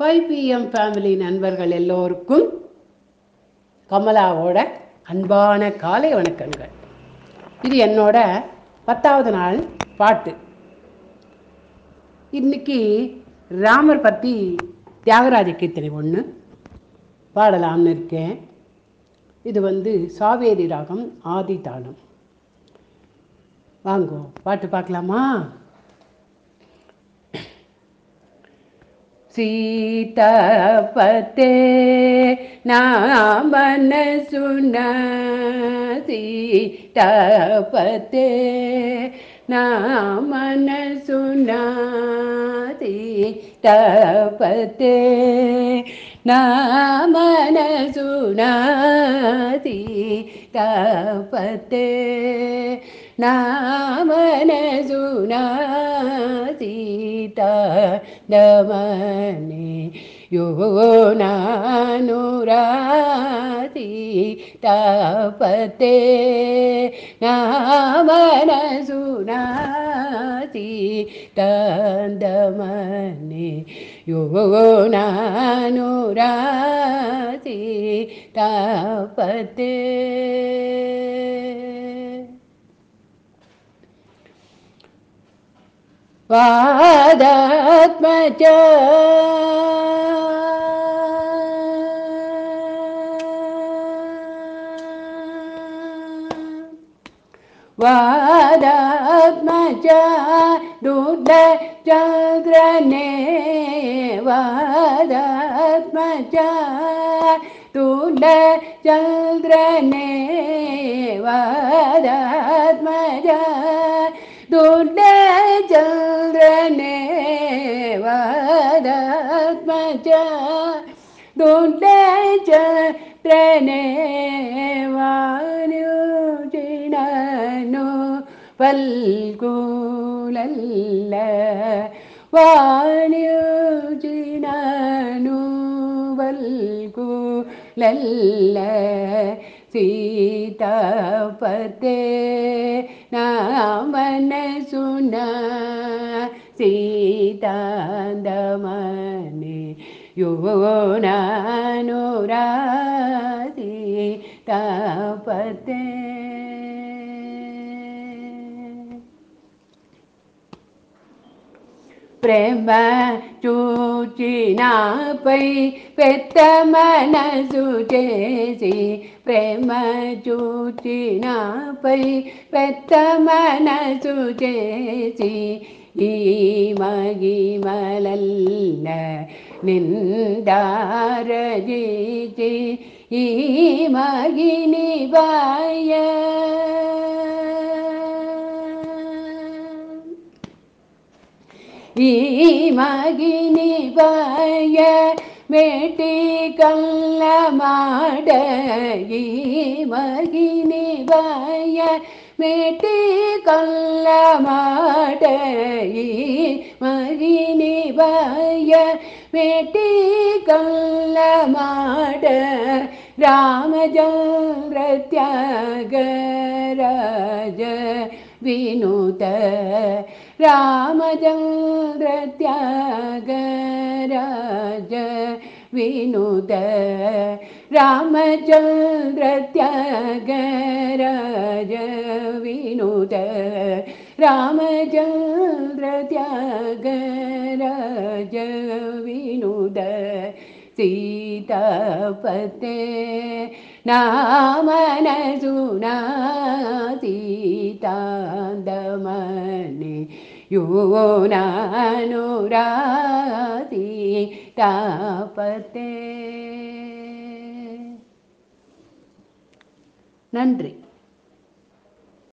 Five PM family நண்பர்கள் எல்லோருக்கும் கமலாவோட அன்பான காலை வணக்கங்கள். இது என்னோட பத்தாவது நாள் பாட்டு. இன்னைக்கு ராமர் பற்றி தியாகராஜ கீர்த்தனை ஒன்று பாடலாம்னு இருக்கேன். இது வந்து சாவேரி ராகம் ஆதி தாளம் வாங்கோ பாட்டு பார்க்கலாமா? సీతపతే నా మన మనసున సీతపతే నా మనసున సీతపతే నా మన మనసున సీతపతే నా మనసున సీ सीता दमने यो नानुराति तापते नामन सुनाति तन्दमने यो नानुराति तापते वादात्मज वादात्मज दुर्द चन्द्रने वादात्मज दुर्द चन्द्रने वादात्मज ദുർഡ ചന്ദ്രനേവാരാത്മജ ദുർഡ ചന്ദ്രനേവാനുജിണു പൽകൂലല്ല വാനുജിണു പൽകൂലല്ല സീതാപത്തേ ನಾಮನ ಸುನ ಸೀತಾಂದಮನೆ ಯೋ ನಾನುರಾ ప్రేమ చూచినాపై పెద్ద మనసు చేసి ప్రేమ చూచినాపై పెద్ద మనసు చేసి ఈ మగిమలల్ల నిందారజీచి ఈ మగిని బాయ ಈ ಮಗಿನಿ ಬಾಯ ಮೇಟಿ ಕಲ್ಲ ಮಾಡ ಈ ಮಗಿನಿ ಬಾಯ ಮೇಟಿ ಕಲ್ಲ ಮಾಡ ಈ ಮಗಿನಿ ಬಾಯ ಮೇಟಿ ಕಲ್ಲ ಮಾಡ ರಾಮಚಂದ್ರ ತ್ಯಾಗರಾಜ ವಿನುತ रामचन्द्र त्यागराज विनुत रामचन्द्र त्यागराज विनुत रामचन्द्र त्यागराज विनुत सीतापते नामन सुना താന്തമനെ യൂനാനുരാതി താപത്തെ. நன்றி